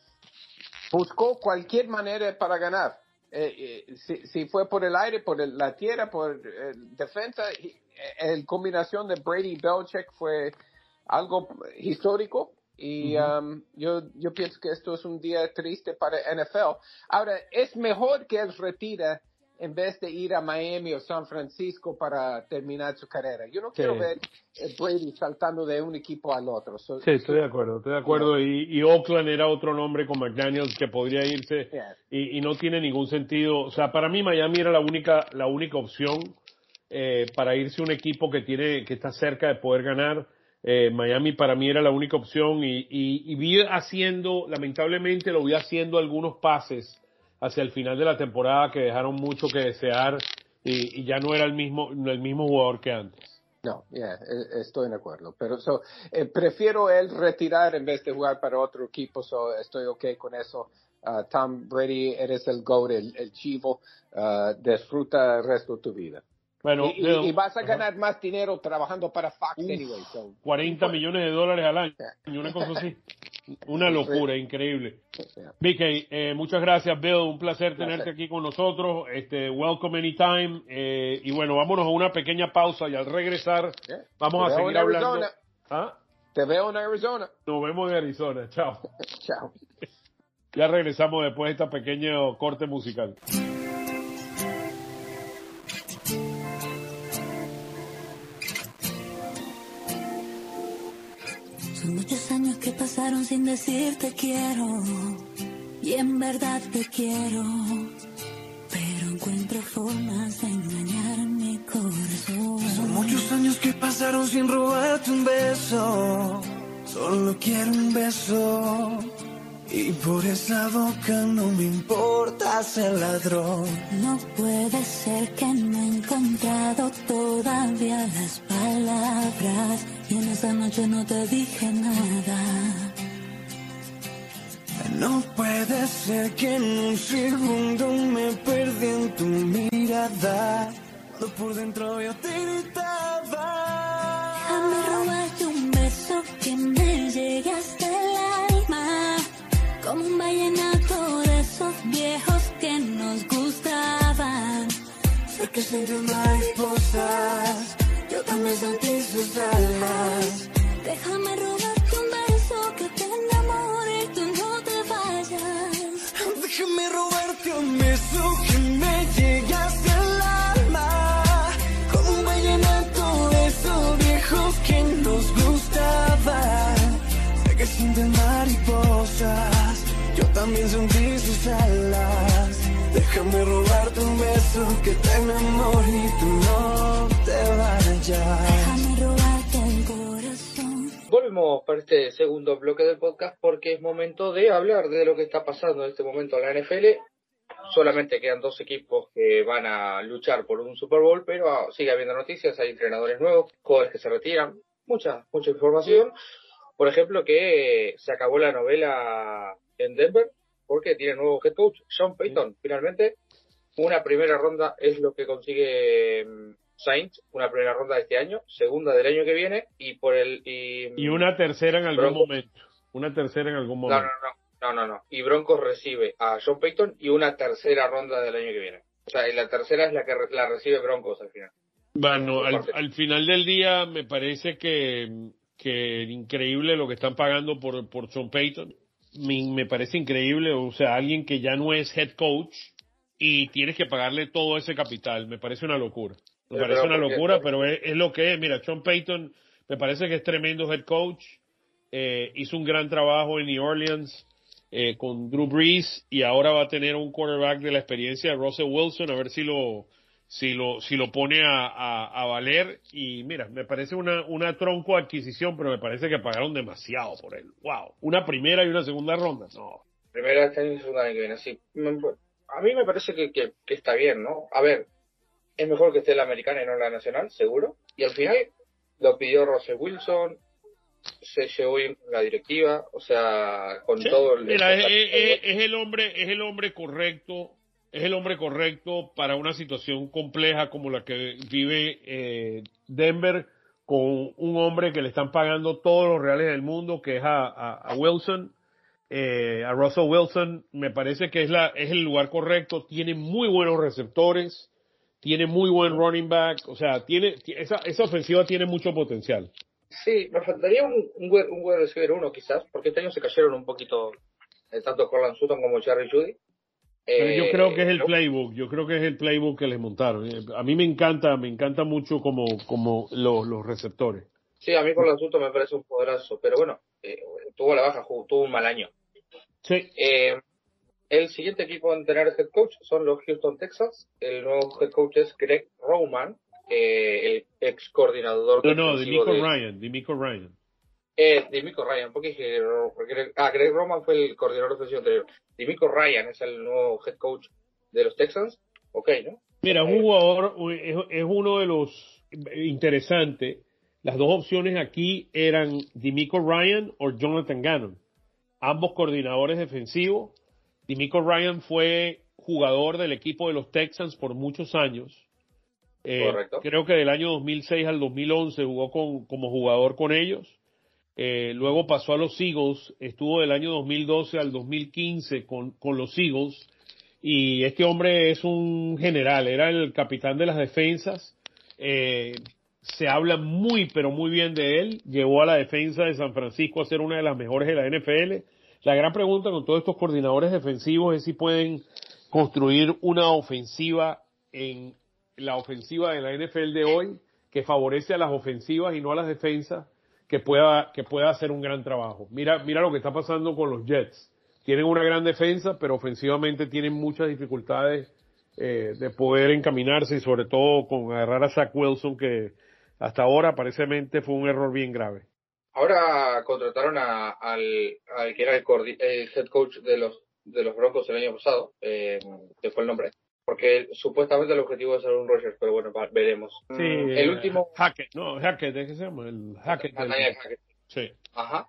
buscó cualquier manera para ganar. Eh, eh, si, si, fue por el aire, por la tierra, por defensa, el combinación de Brady y Belichick fue algo histórico y um, yo, yo pienso que esto es un día triste para NFL. Ahora, es mejor que él retire en vez de ir a Miami o San Francisco para terminar su carrera. Yo no quiero ver Brady saltando de un equipo al otro. sí, estoy de acuerdo, estoy de acuerdo. Y, y, Oakland era otro nombre con McDaniels que podría irse y, y, no tiene ningún sentido. O sea, para mí Miami era la única, la única opción eh, para irse un equipo que tiene, que está cerca de poder ganar. Eh, Miami para mí era la única opción y, y, vi haciendo, lamentablemente lo vi haciendo algunos pases hacia el final de la temporada que dejaron mucho que desear y, ya no era el mismo, el mismo jugador que antes. No, e, estoy de acuerdo. Pero so, eh, prefiero él retirar en vez de jugar para otro equipo, so estoy ok con eso. Uh, Tom Brady, eres el GOAT, el, chivo. Uh, disfruta el resto de tu vida. Bueno, y, vas a ganar más dinero trabajando para Fox anyway. 40 millones de dólares al año, una cosa así. Una locura, increíble. Vicky, eh, muchas gracias, Bill. Un placer tenerte aquí con nosotros. Este, welcome anytime. Eh, y bueno, vámonos a una pequeña pausa y al regresar vamos a seguir hablando. ¿Ah? Te veo en Arizona. Nos vemos en Arizona. Chao. Chao. Ya regresamos después de esta pequeño corte musical. Muchos años que pasaron sin decirte quiero. Y en verdad te quiero. Pero encuentro formas de engañar mi corazón. Son muchos años que pasaron sin robarte un beso. Solo quiero un beso y por esa boca no me importa ser ladrón. No puede ser que no he encontrado todavía las palabras y en esa noche no te dije nada. No puede ser que en un segundo me perdí en tu mirada. Cuando por dentro yo te gritaba. Déjame robarte un beso que me llegue hasta el alma como un vallenato de esos viejos que nos gustaban. Sé que sientes mariposas, también sentí sus alas. Déjame robarte un beso que te enamore y tú no te vayas. Déjame robarte un beso que me llegue hasta el alma, como un vallenato de esos viejos que nos gustaban. Sé que sientes mariposas yo también sentí sus alas. Déjame robarte un beso que te enamore y tú Volvemos para este segundo bloque del podcast porque es momento de hablar de lo que está pasando en este momento en la NFL. Solamente quedan dos equipos que van a luchar por un Super Bowl, pero sigue habiendo noticias, hay entrenadores nuevos, jugadores que se retiran, mucha, mucha información. Por ejemplo, que se acabó la novela en Denver porque tiene nuevo head coach, Sean Payton. Finalmente, una primera ronda es lo que consigue Saints, una primera ronda de este año, segunda del año que viene y por el y, una tercera en algún momento. Una tercera en algún momento. No, no, no, no, no, Y Broncos recibe a Sean Payton y una tercera ronda del año que viene. O sea, y la tercera es la que la recibe Broncos al final. Bueno, al, final del día me parece que, que increíble lo que están pagando por, por Sean Payton me, parece increíble, o sea, alguien que ya no es head coach y tienes que pagarle todo ese capital, me parece una locura. Me parece una locura, pero es, lo que es. Mira, Sean Payton me parece que es tremendo head coach, eh, hizo un gran trabajo en New Orleans eh, con Drew Brees y ahora va a tener un quarterback de la experiencia de Russell Wilson, a ver si lo, si lo, si lo pone a, a, valer. Y mira, me parece una, una tronco adquisición, pero me parece que pagaron demasiado por él. Wow. Una primera y una segunda ronda. No. Primera este segunda año que viene, sí. A mí me parece que, que, está bien, ¿no? A ver, es mejor que esté la americana y no en la nacional, seguro. Y al final lo pidió Russell Wilson, se llevó bien con la directiva, o sea, con Sí, todo el... mira, es, es- es el hombre, es el hombre correcto, es el hombre correcto para una situación compleja como la que vive eh, Denver con un hombre que le están pagando todos los reales del mundo, que es a, a- a Wilson, eh, a Russell Wilson, me parece que es la, es el lugar correcto, tiene muy buenos receptores, tiene muy buen running back, o sea, tiene, esa, esa ofensiva tiene mucho potencial. Sí, nos faltaría un, un, wide- un receiver uno quizás, porque este año se cayeron un poquito eh, tanto Corland Sutton como Jerry Judy. Pero Eh, yo creo que es el playbook, yo creo que es el playbook que les montaron. Eh, A mí me encanta, me encanta mucho como, como los, los receptores. Sí, a mí Corland Sutton me parece un poderoso, pero bueno, eh, tuvo la baja, tuvo un mal año. Sí, Eh, el siguiente equipo en tener head coach son los Houston Texans. El nuevo head coach es Greg Roman, eh, el ex coordinador no, no, Dimico de, Ryan, Dimico Ryan. Eh, Dimico Ryan, porque Greg- ah, Greg Roman fue el coordinador ofensivo anterior. Dimico Ryan es el nuevo head coach de los Texans. Ok, ¿no? Mira, es un jugador, es, es uno de los interesantes. Las dos opciones aquí eran Dimico Ryan o Jonathan Gannon. Ambos coordinadores defensivos. Dimico Ryan fue jugador del equipo de los Texans por muchos años. Eh, Correcto. Creo que del año 2006 al 2011 jugó con, como jugador con ellos. Eh, luego pasó a los Eagles, estuvo del año 2012 al 2015 con, con los Eagles. Y este hombre es un general, era el capitán de las defensas. Eh, se habla muy, pero muy bien de él. Llevó a la defensa de San Francisco a ser una de las mejores de la NFL. La gran pregunta con todos estos coordinadores defensivos es si pueden construir una ofensiva en la ofensiva de la NFL de hoy que favorece a las ofensivas y no a las defensas que pueda que pueda hacer un gran trabajo. Mira mira lo que está pasando con los Jets. Tienen una gran defensa, pero ofensivamente tienen muchas dificultades eh, de poder encaminarse y sobre todo con agarrar a Zach Wilson que hasta ahora aparentemente fue un error bien grave. Ahora contrataron a- al, al que era el, head coach de los de los Broncos el año pasado, eh, que fue el nombre, porque supuestamente el objetivo es ser un Rogers, pero bueno, va- veremos. Sí, Mm, eh, el último, Hackett, no, Hackett, ¿de qué se llama? El Hackett. del- Nathaniel Hackett. Sí. Ajá.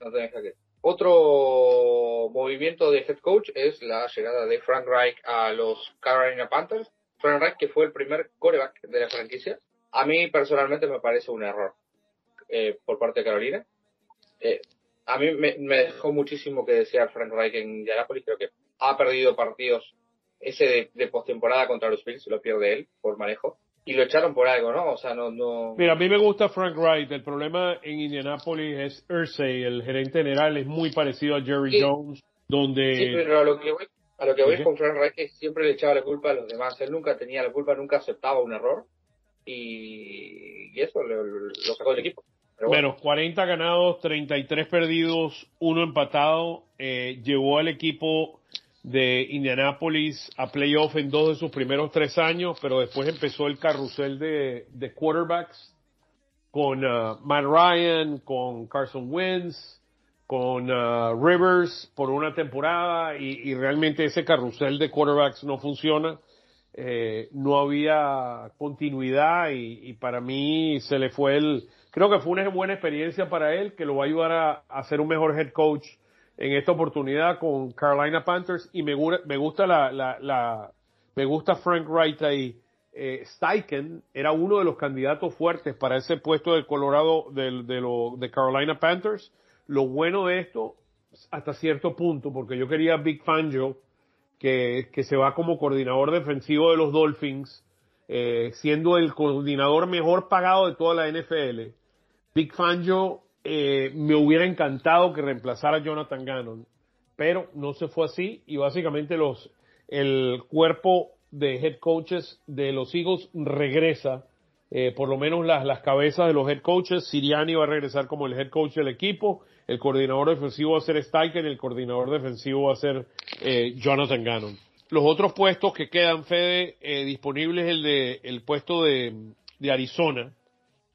Nathaniel Hackett. Otro movimiento de head coach es la llegada de Frank Reich a los Carolina Panthers. Frank Reich, que fue el primer coreback de la franquicia. A mí personalmente me parece un error eh, por parte de Carolina. Eh, a mí me, me dejó muchísimo que desear Frank Reich en Indianapolis. Creo que ha perdido partidos. Ese de, de postemporada contra los Bills lo pierde él por manejo. Y lo echaron por algo, ¿no? O sea, no, no. Mira, a mí me gusta Frank Wright. El problema en Indianapolis es Ursay, el gerente general, es muy parecido a Jerry Sí. Jones, donde... Sí, pero a lo que voy, a lo que voy Ujú. con Frank Reich es que siempre le echaba la culpa a los demás. Él nunca tenía la culpa, nunca aceptaba un error. Y, y eso lo, lo sacó del equipo. Bueno, Bueno, 40 ganados, 33 perdidos, uno empatado. eh, llevó al equipo de Indianapolis a playoff en dos de sus primeros tres años, pero después empezó el carrusel de, quarterbacks con uh, Matt Ryan, con Carson Wentz, con uh, Rivers por una temporada y, y realmente ese carrusel de quarterbacks no funciona. Eh, no había continuidad y, y para mí se le fue el, creo que fue una buena experiencia para él que lo va a ayudar a, a ser un mejor head coach en esta oportunidad con Carolina Panthers y me, me gusta la, la, la- me gusta Frank Wright ahí. Eh, Steichen era uno de los candidatos fuertes para ese puesto de Colorado del- de, lo- de Carolina Panthers. Lo bueno de esto, hasta cierto punto, porque yo quería Big Fangio, que, que se va como coordinador defensivo de los Dolphins, eh, siendo el coordinador mejor pagado de toda la NFL. Big Fangio eh, me hubiera encantado que reemplazara a Jonathan Gannon, pero no se fue así y básicamente los el cuerpo de head coaches de los Eagles regresa, eh, por lo menos las, las cabezas de los head coaches. Siriani va a regresar como el head coach del equipo, el coordinador defensivo va a ser Steichen, el coordinador defensivo va a ser eh, Jonathan Gannon. Los otros puestos que quedan, Fede, eh, disponibles el de el puesto de, de Arizona,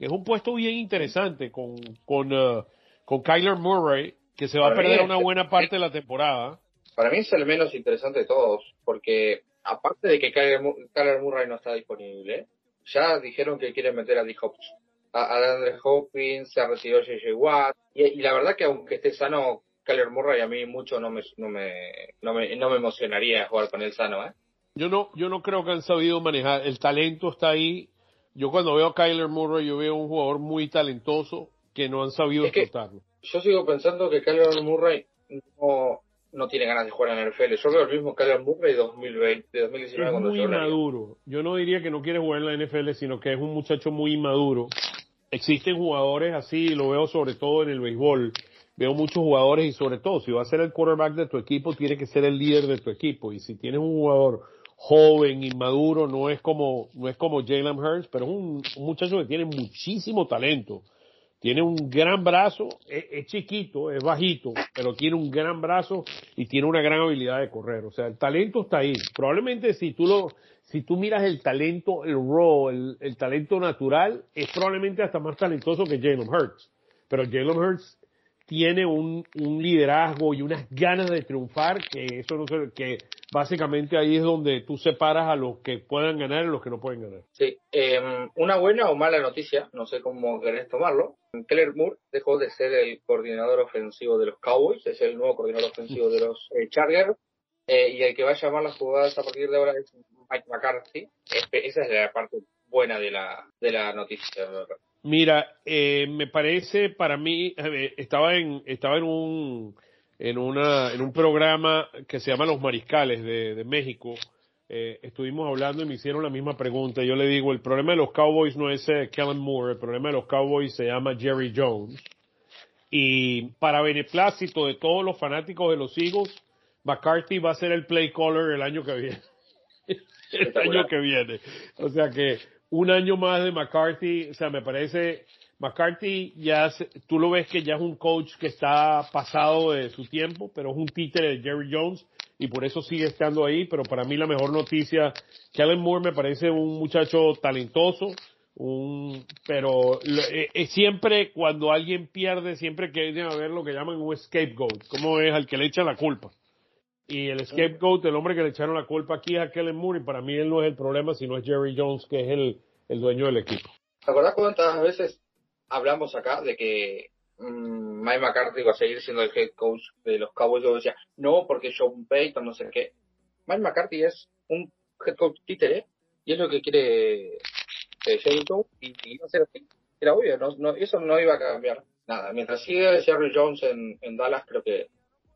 es un puesto bien interesante con, con, uh, con Kyler Murray, que se va a Para perder una buena parte de la temporada. para mí es el menos interesante de todos, porque aparte de que Kyler, Mu- Kyler Murray no está disponible, ya dijeron que quieren meter a D. Hopkins. A, a Hopkins, se retiró J.J. Watt. Y, y la verdad que aunque esté sano, Kyler Murray a mí mucho no me, no me, no me, no me emocionaría jugar con él sano, ¿eh? Yo no, yo no creo que han sabido manejar. El talento está ahí. Yo cuando veo a Kyler Murray, yo veo un jugador muy talentoso que no han sabido Es explotarlo. Yo sigo pensando que Kyler Murray no, no tiene ganas de jugar en el NFL. Yo veo el mismo Kyler Murray de 2020, de 2019 Es cuando muy llegó a la liga. maduro. Yo no diría que no quiere jugar en la NFL, sino que es un muchacho muy inmaduro. Existen jugadores así, lo veo sobre todo en el béisbol. Veo muchos jugadores y sobre todo, si va a ser el quarterback de tu equipo, tiene que ser el líder de tu equipo. Y si tienes un jugador joven, inmaduro, no es como, no es como Jalen Hurts, pero es un, muchacho que tiene muchísimo talento. Tiene un gran brazo, es, es chiquito, es bajito, pero tiene un gran brazo y tiene una gran habilidad de correr. O sea, el talento está ahí. Probablemente si tú lo, si tú miras el talento, el raw, el, el talento natural, es probablemente hasta más talentoso que Jalen Hurts. Pero Jalen Hurts tiene un, un liderazgo y unas ganas de triunfar que eso no sé, que básicamente ahí es donde tú separas a los que puedan ganar y los que no pueden ganar. Sí, eh, una buena o mala noticia, no sé cómo querés tomarlo. Keller Moore dejó de ser el coordinador ofensivo de los Cowboys, es el nuevo coordinador ofensivo de los eh, Chargers, eh, y el que va a llamar las jugadas a partir de ahora es Mike McCarthy. Espe- Esa es la parte buena de la, de la noticia. Mira, eh, me parece para mí, eh, estaba en, estaba en un, en una, en un programa que se llama Los Mariscales de, de México. Eh, estuvimos hablando y me hicieron la misma pregunta. Yo le digo, el problema de los Cowboys no es eh, Kellen Moore, el problema de los Cowboys se llama Jerry Jones. Y para beneplácito de todos los fanáticos de los Eagles, McCarthy va a ser el play caller el año que viene. el año que viene. O sea que un año más de McCarthy, o sea, me parece, McCarthy ya, se- tú lo ves que ya es un coach que está pasado de su tiempo, pero es un títere de Jerry Jones y por eso sigue estando ahí, pero para mí la mejor noticia, Kellen Moore me parece un muchacho talentoso, un, pero eh, eh, siempre cuando alguien pierde, siempre que debe haber lo que llaman un scapegoat, como es al que le echa la culpa. Y el scapegoat, el hombre que le echaron la culpa aquí es a Kellen Moore, y para mí él no es el problema, sino es Jerry Jones, que es el, el dueño del equipo. ¿Te acordás cuántas veces hablamos acá de que mm, Mike McCarthy va a seguir siendo el head coach de los Cowboys? Yo decía, no, porque Sean Payton, no sé qué. Mike McCarthy es un head coach títere y es lo que quiere eh, Jerry Jones y, y no sé, era obvio, no, no- eso no iba a cambiar nada. Mientras sigue Jerry Jones en, en Dallas, creo que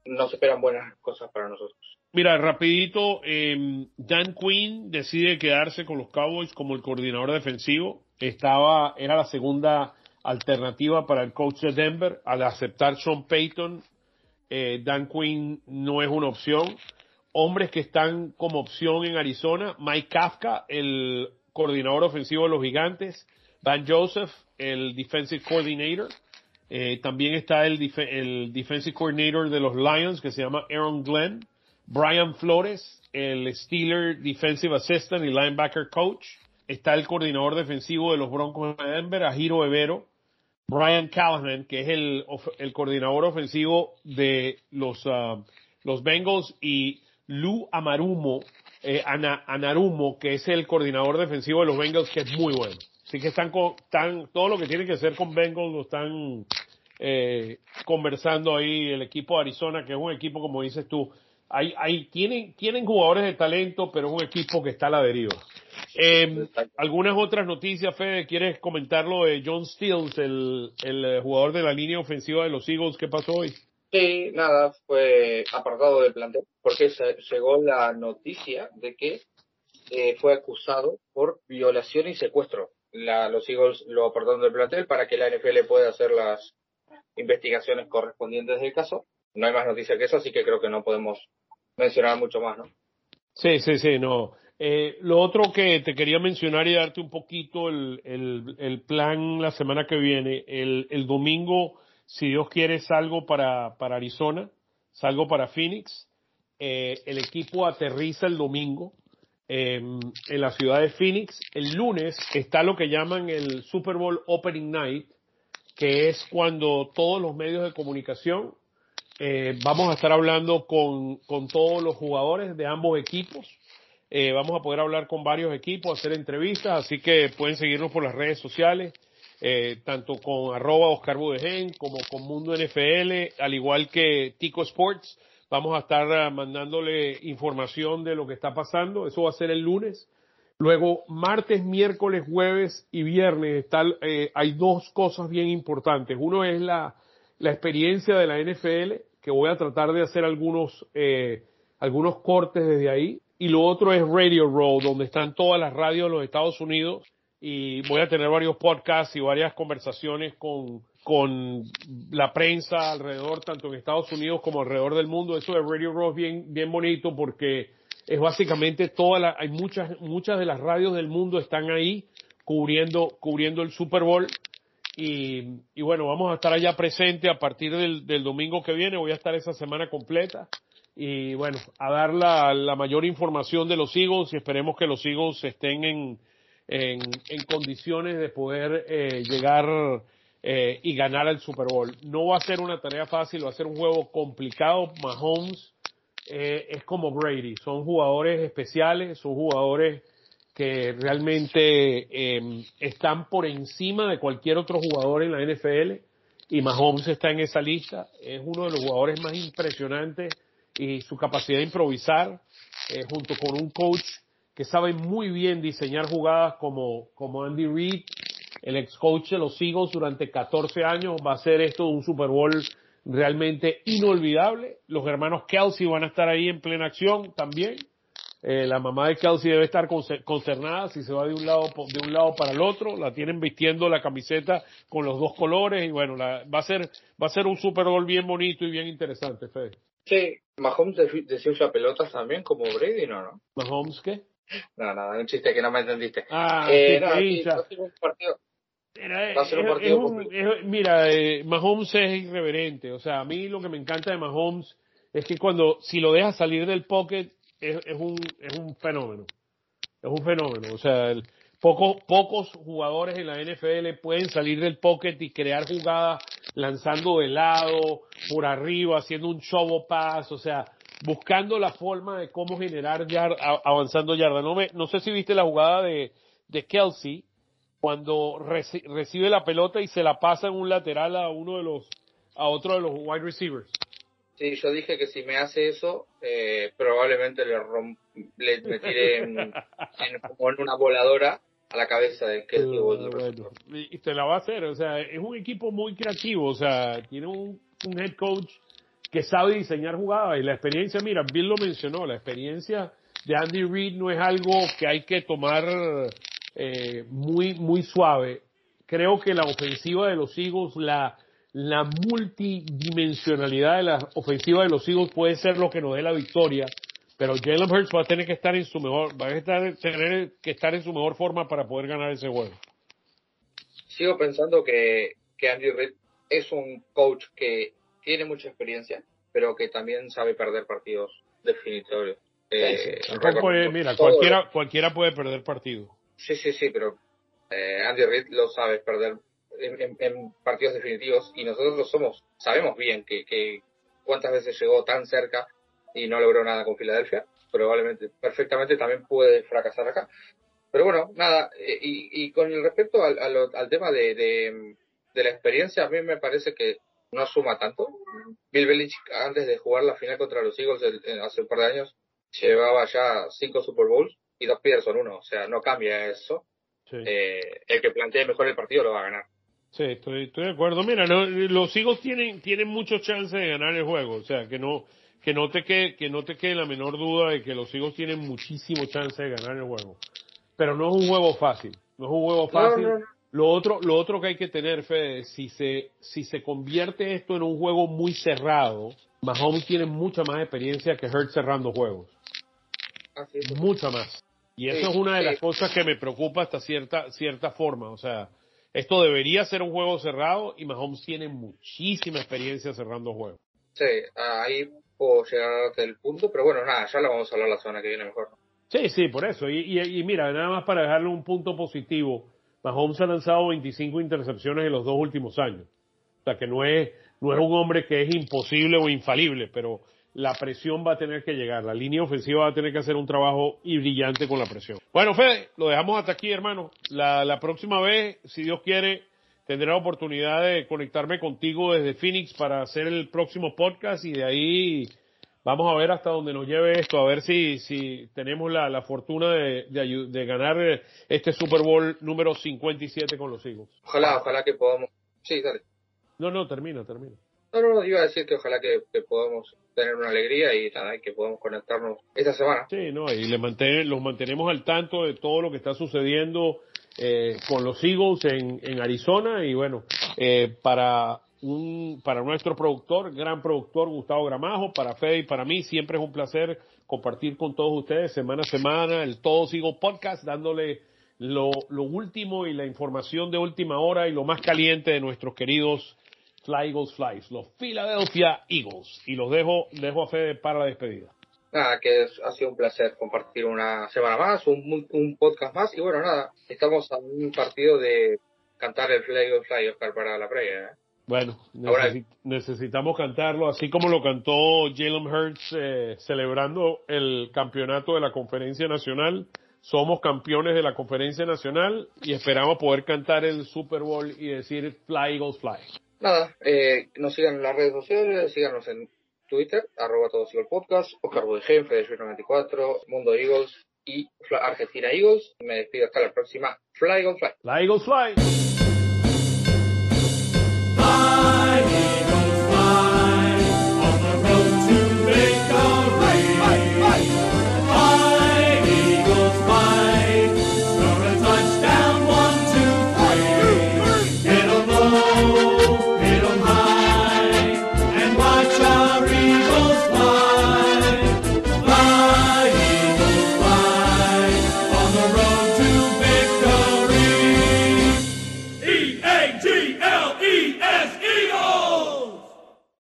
nos esperan buenas cosas para nosotros. Mira, rapidito, eh, Dan Quinn decide quedarse con los Cowboys como el coordinador defensivo. Estaba, era la segunda alternativa para el coach de Denver. Al aceptar Sean Payton, eh, Dan Quinn no es una opción. Hombres que están como opción en Arizona, Mike Kafka, el coordinador ofensivo de los Gigantes, Van Joseph, el defensive coordinator. Eh, también está el, el defensive coordinator de los Lions que se llama Aaron Glenn. Brian Flores, el Steeler Defensive Assistant y Linebacker Coach. Está el coordinador defensivo de los Broncos de Denver, Ajiro Evero. Brian Callahan, que es el, el coordinador ofensivo de los, ah, los Bengals, y Lou Amarumo, eh, Ana- Anarumo, que es el coordinador defensivo de los Bengals, que es muy bueno. Así que están, con, están todo lo que tiene que hacer con Bengals lo están eh, conversando ahí el equipo de Arizona, que es un equipo, como dices tú, hay, hay, tienen, tienen jugadores de talento, pero es un equipo que está a la deriva. Eh, algunas otras noticias, Fede, ¿quieres comentar lo de John Stills, el, el eh, jugador de la línea ofensiva de los Eagles? ¿Qué pasó hoy? Sí, nada, fue apartado del plantel porque se, llegó la noticia de que eh, fue acusado por violación y secuestro. La, los Eagles lo apartaron del plantel para que la NFL pueda hacer las investigaciones correspondientes del caso. No hay más noticia que eso, así que creo que no podemos mencionar mucho más, ¿no? Sí, sí, sí, no. Eh, lo otro que te quería mencionar y darte un poquito el, el, el plan la semana que viene. El, el domingo, si Dios quiere, salgo para, para Arizona, salgo para Phoenix. Eh, el equipo aterriza el domingo eh, en la ciudad de Phoenix. El lunes está lo que llaman el Super Bowl Opening Night, que es cuando todos los medios de comunicación eh, vamos a estar hablando con, con todos los jugadores de ambos equipos. Eh, vamos a poder hablar con varios equipos, hacer entrevistas, así que pueden seguirnos por las redes sociales, eh, tanto con arroba Oscar Budegen como con Mundo NFL, al igual que Tico Sports. Vamos a estar ah, mandándole información de lo que está pasando. Eso va a ser el lunes. Luego, martes, miércoles, jueves y viernes eh, hay dos cosas bien importantes. Uno es la, la experiencia de la NFL, que voy a tratar de hacer algunos, eh, algunos cortes desde ahí. Y lo otro es Radio Row, donde están todas las radios de los Estados Unidos. Y voy a tener varios podcasts y varias conversaciones con, con la prensa alrededor, tanto en Estados Unidos como alrededor del mundo. Eso de Radio Row es bien, bien bonito porque es básicamente toda la, hay muchas, muchas de las radios del mundo están ahí cubriendo, cubriendo el Super Bowl. Y, y bueno, vamos a estar allá presente a partir del, domingo que viene. Voy a estar esa semana completa y bueno, a dar la, la, mayor información de los Eagles y esperemos que los Eagles estén en, en, en condiciones de poder eh, llegar eh, y ganar el Super Bowl. No va a ser una tarea fácil, va a ser un juego complicado. Mahomes eh, es como Brady, son jugadores especiales, son jugadores que realmente eh, están por encima de cualquier otro jugador en la NFL y Mahomes está en esa lista. Es uno de los jugadores más impresionantes y su capacidad de improvisar eh, junto con un coach que sabe muy bien diseñar jugadas como, como Andy Reid, el ex coach de los Eagles durante 14 años, va a ser esto un Super Bowl realmente inolvidable. Los hermanos Kelsey van a estar ahí en plena acción también. Eh, la mamá de Kelsey debe estar consternada si se va de un lado de un lado para el otro. La tienen vistiendo la camiseta con los dos colores y bueno, la, va a ser va a ser un Super Bowl bien bonito y bien interesante, Fede. Sí, Mahomes desusa pelotas también como Brady, ¿no? no? ¿Mahomes qué? No, no, un chiste que no me entendiste. Ah, eh, no, partido. Era- Va a ser un es- partido es un- complicado. es- mira, eh, Mahomes es irreverente. O sea, a mí lo que me encanta de Mahomes es que cuando, si lo dejas salir del pocket, es, es un, es un fenómeno. Es un fenómeno. O sea, el- poco- pocos jugadores en la NFL pueden salir del pocket y crear jugadas lanzando de lado, por arriba, haciendo un show pass. O sea, buscando la forma de cómo generar yard, avanzando yarda. No, me, no sé si viste la jugada de, de Kelsey cuando reci- recibe la pelota y se la pasa en un lateral a uno de los a otro de los wide receivers. Sí, yo dije que si me hace eso, eh, probablemente le, rom le me tire en, en- como en una voladora a la cabeza de que bueno, y y te la va a hacer, o sea, es un equipo muy creativo, o sea, tiene un, un head coach que sabe diseñar jugadas y la experiencia, mira, Bill lo mencionó, la experiencia de Andy Reid no es algo que hay que tomar eh, muy muy suave. Creo que la ofensiva de los Eagles, la la multidimensionalidad de la ofensiva de los Eagles puede ser lo que nos dé la victoria, pero Jalen Hurts va a tener que estar en su mejor, va a estar, tener que estar en su mejor forma para poder ganar ese juego. Sigo pensando que, que Andy Reid es un coach que tiene mucha experiencia, pero que también sabe perder partidos definitorios. Eh, recordemos mira, cualquiera, cualquiera puede perder partido. Sí, sí, sí, pero eh, Andy Reid lo sabe perder en, partidos definitivos y nosotros lo somos, sabemos bien que, que cuántas veces llegó tan cerca y no logró nada con Filadelfia, probablemente, perfectamente también puede fracasar acá. Pero bueno, nada, eh, y, con respecto al, tema de, de, la experiencia, a mí me parece que no suma tanto. Bill Belichick, antes de jugar la final contra los Eagles el- hace un par de años, llevaba ya cinco Super Bowls y dos Pearson uno, o sea, no cambia eso Sí, eh, el que plantee mejor el partido lo va a ganar. sí estoy, estoy de acuerdo. Mira, no, los Eagles tienen, tienen muchos chances de ganar el juego. O sea, que no, que no te quede, que no te quede la menor duda de que los Eagles tienen muchísimo chance de ganar el juego. Pero no es un juego fácil. No es un juego fácil. no, no. Lo otro, lo otro que hay que tener, Fede, si se, si se convierte esto en un juego muy cerrado, Mahomes tiene mucha más experiencia que Hurts cerrando juegos. Así es. mucha más. Y eso es una de las cosas que me preocupa hasta cierta, cierta forma. O sea, esto debería ser un juego cerrado y Mahomes tiene muchísima experiencia cerrando juegos. Sí, ahí puedo llegar hasta el punto, pero bueno, nada, ya lo vamos a hablar la semana que viene mejor. Sí, sí, por eso. Y, y, y mira, nada más para dejarle un punto positivo, Mahomes ha lanzado 25 intercepciones en los dos últimos años. O sea, que no es, no es un hombre que es imposible o infalible, pero la presión va a tener que llegar, la línea ofensiva va a tener que hacer un trabajo y brillante con la presión. Bueno, Fede, lo dejamos hasta aquí, hermano. La, la próxima vez, si Dios quiere, tendré la oportunidad de conectarme contigo desde Phoenix para hacer el próximo podcast y de ahí vamos a ver hasta dónde nos lleve esto, a ver si, si tenemos la, la fortuna de, de, de ganar este Super Bowl número 57 con los Eagles. Ojalá, ojalá que podamos. Sí, dale. No, no, termina, termina. No, no, iba a decir que ojalá que, podamos tener una alegría y nada, que podamos conectarnos esta semana. Sí, no, y le manten- los mantenemos al tanto de todo lo que está sucediendo eh, con los Eagles en, en Arizona y bueno, eh, para un, para nuestro productor, gran productor Gustavo Gramajo, para Fede y para mí siempre es un placer compartir con todos ustedes semana a semana el Todos Eagles Podcast, dándole lo, lo último y la información de última hora y lo más caliente de nuestros queridos Fly Eagles Flies, los Philadelphia Eagles. Y los dejo, dejo a Fede para la despedida. Nada, que es- ha sido un placer compartir una semana más, un, un podcast más. Y bueno, nada, estamos a un partido de cantar el Fly of Fly, Oscar, para la previa. ¿eh? Bueno, Ahora- necesi- necesitamos cantarlo, así como lo cantó Jalen Hurts eh, celebrando el campeonato de la Conferencia Nacional. Somos campeones de la Conferencia Nacional y esperamos poder cantar el Super Bowl y decir Fly Eagles Fly. Nada, eh, nos sigan en las redes sociales, síganos en Twitter, arroba todos Eagles Podcast, Oscar Budegen, Fede94, Mundo Eagles y Argentina Eagles. Me despido hasta la próxima. Fly Eagles Fly. Fly Fly.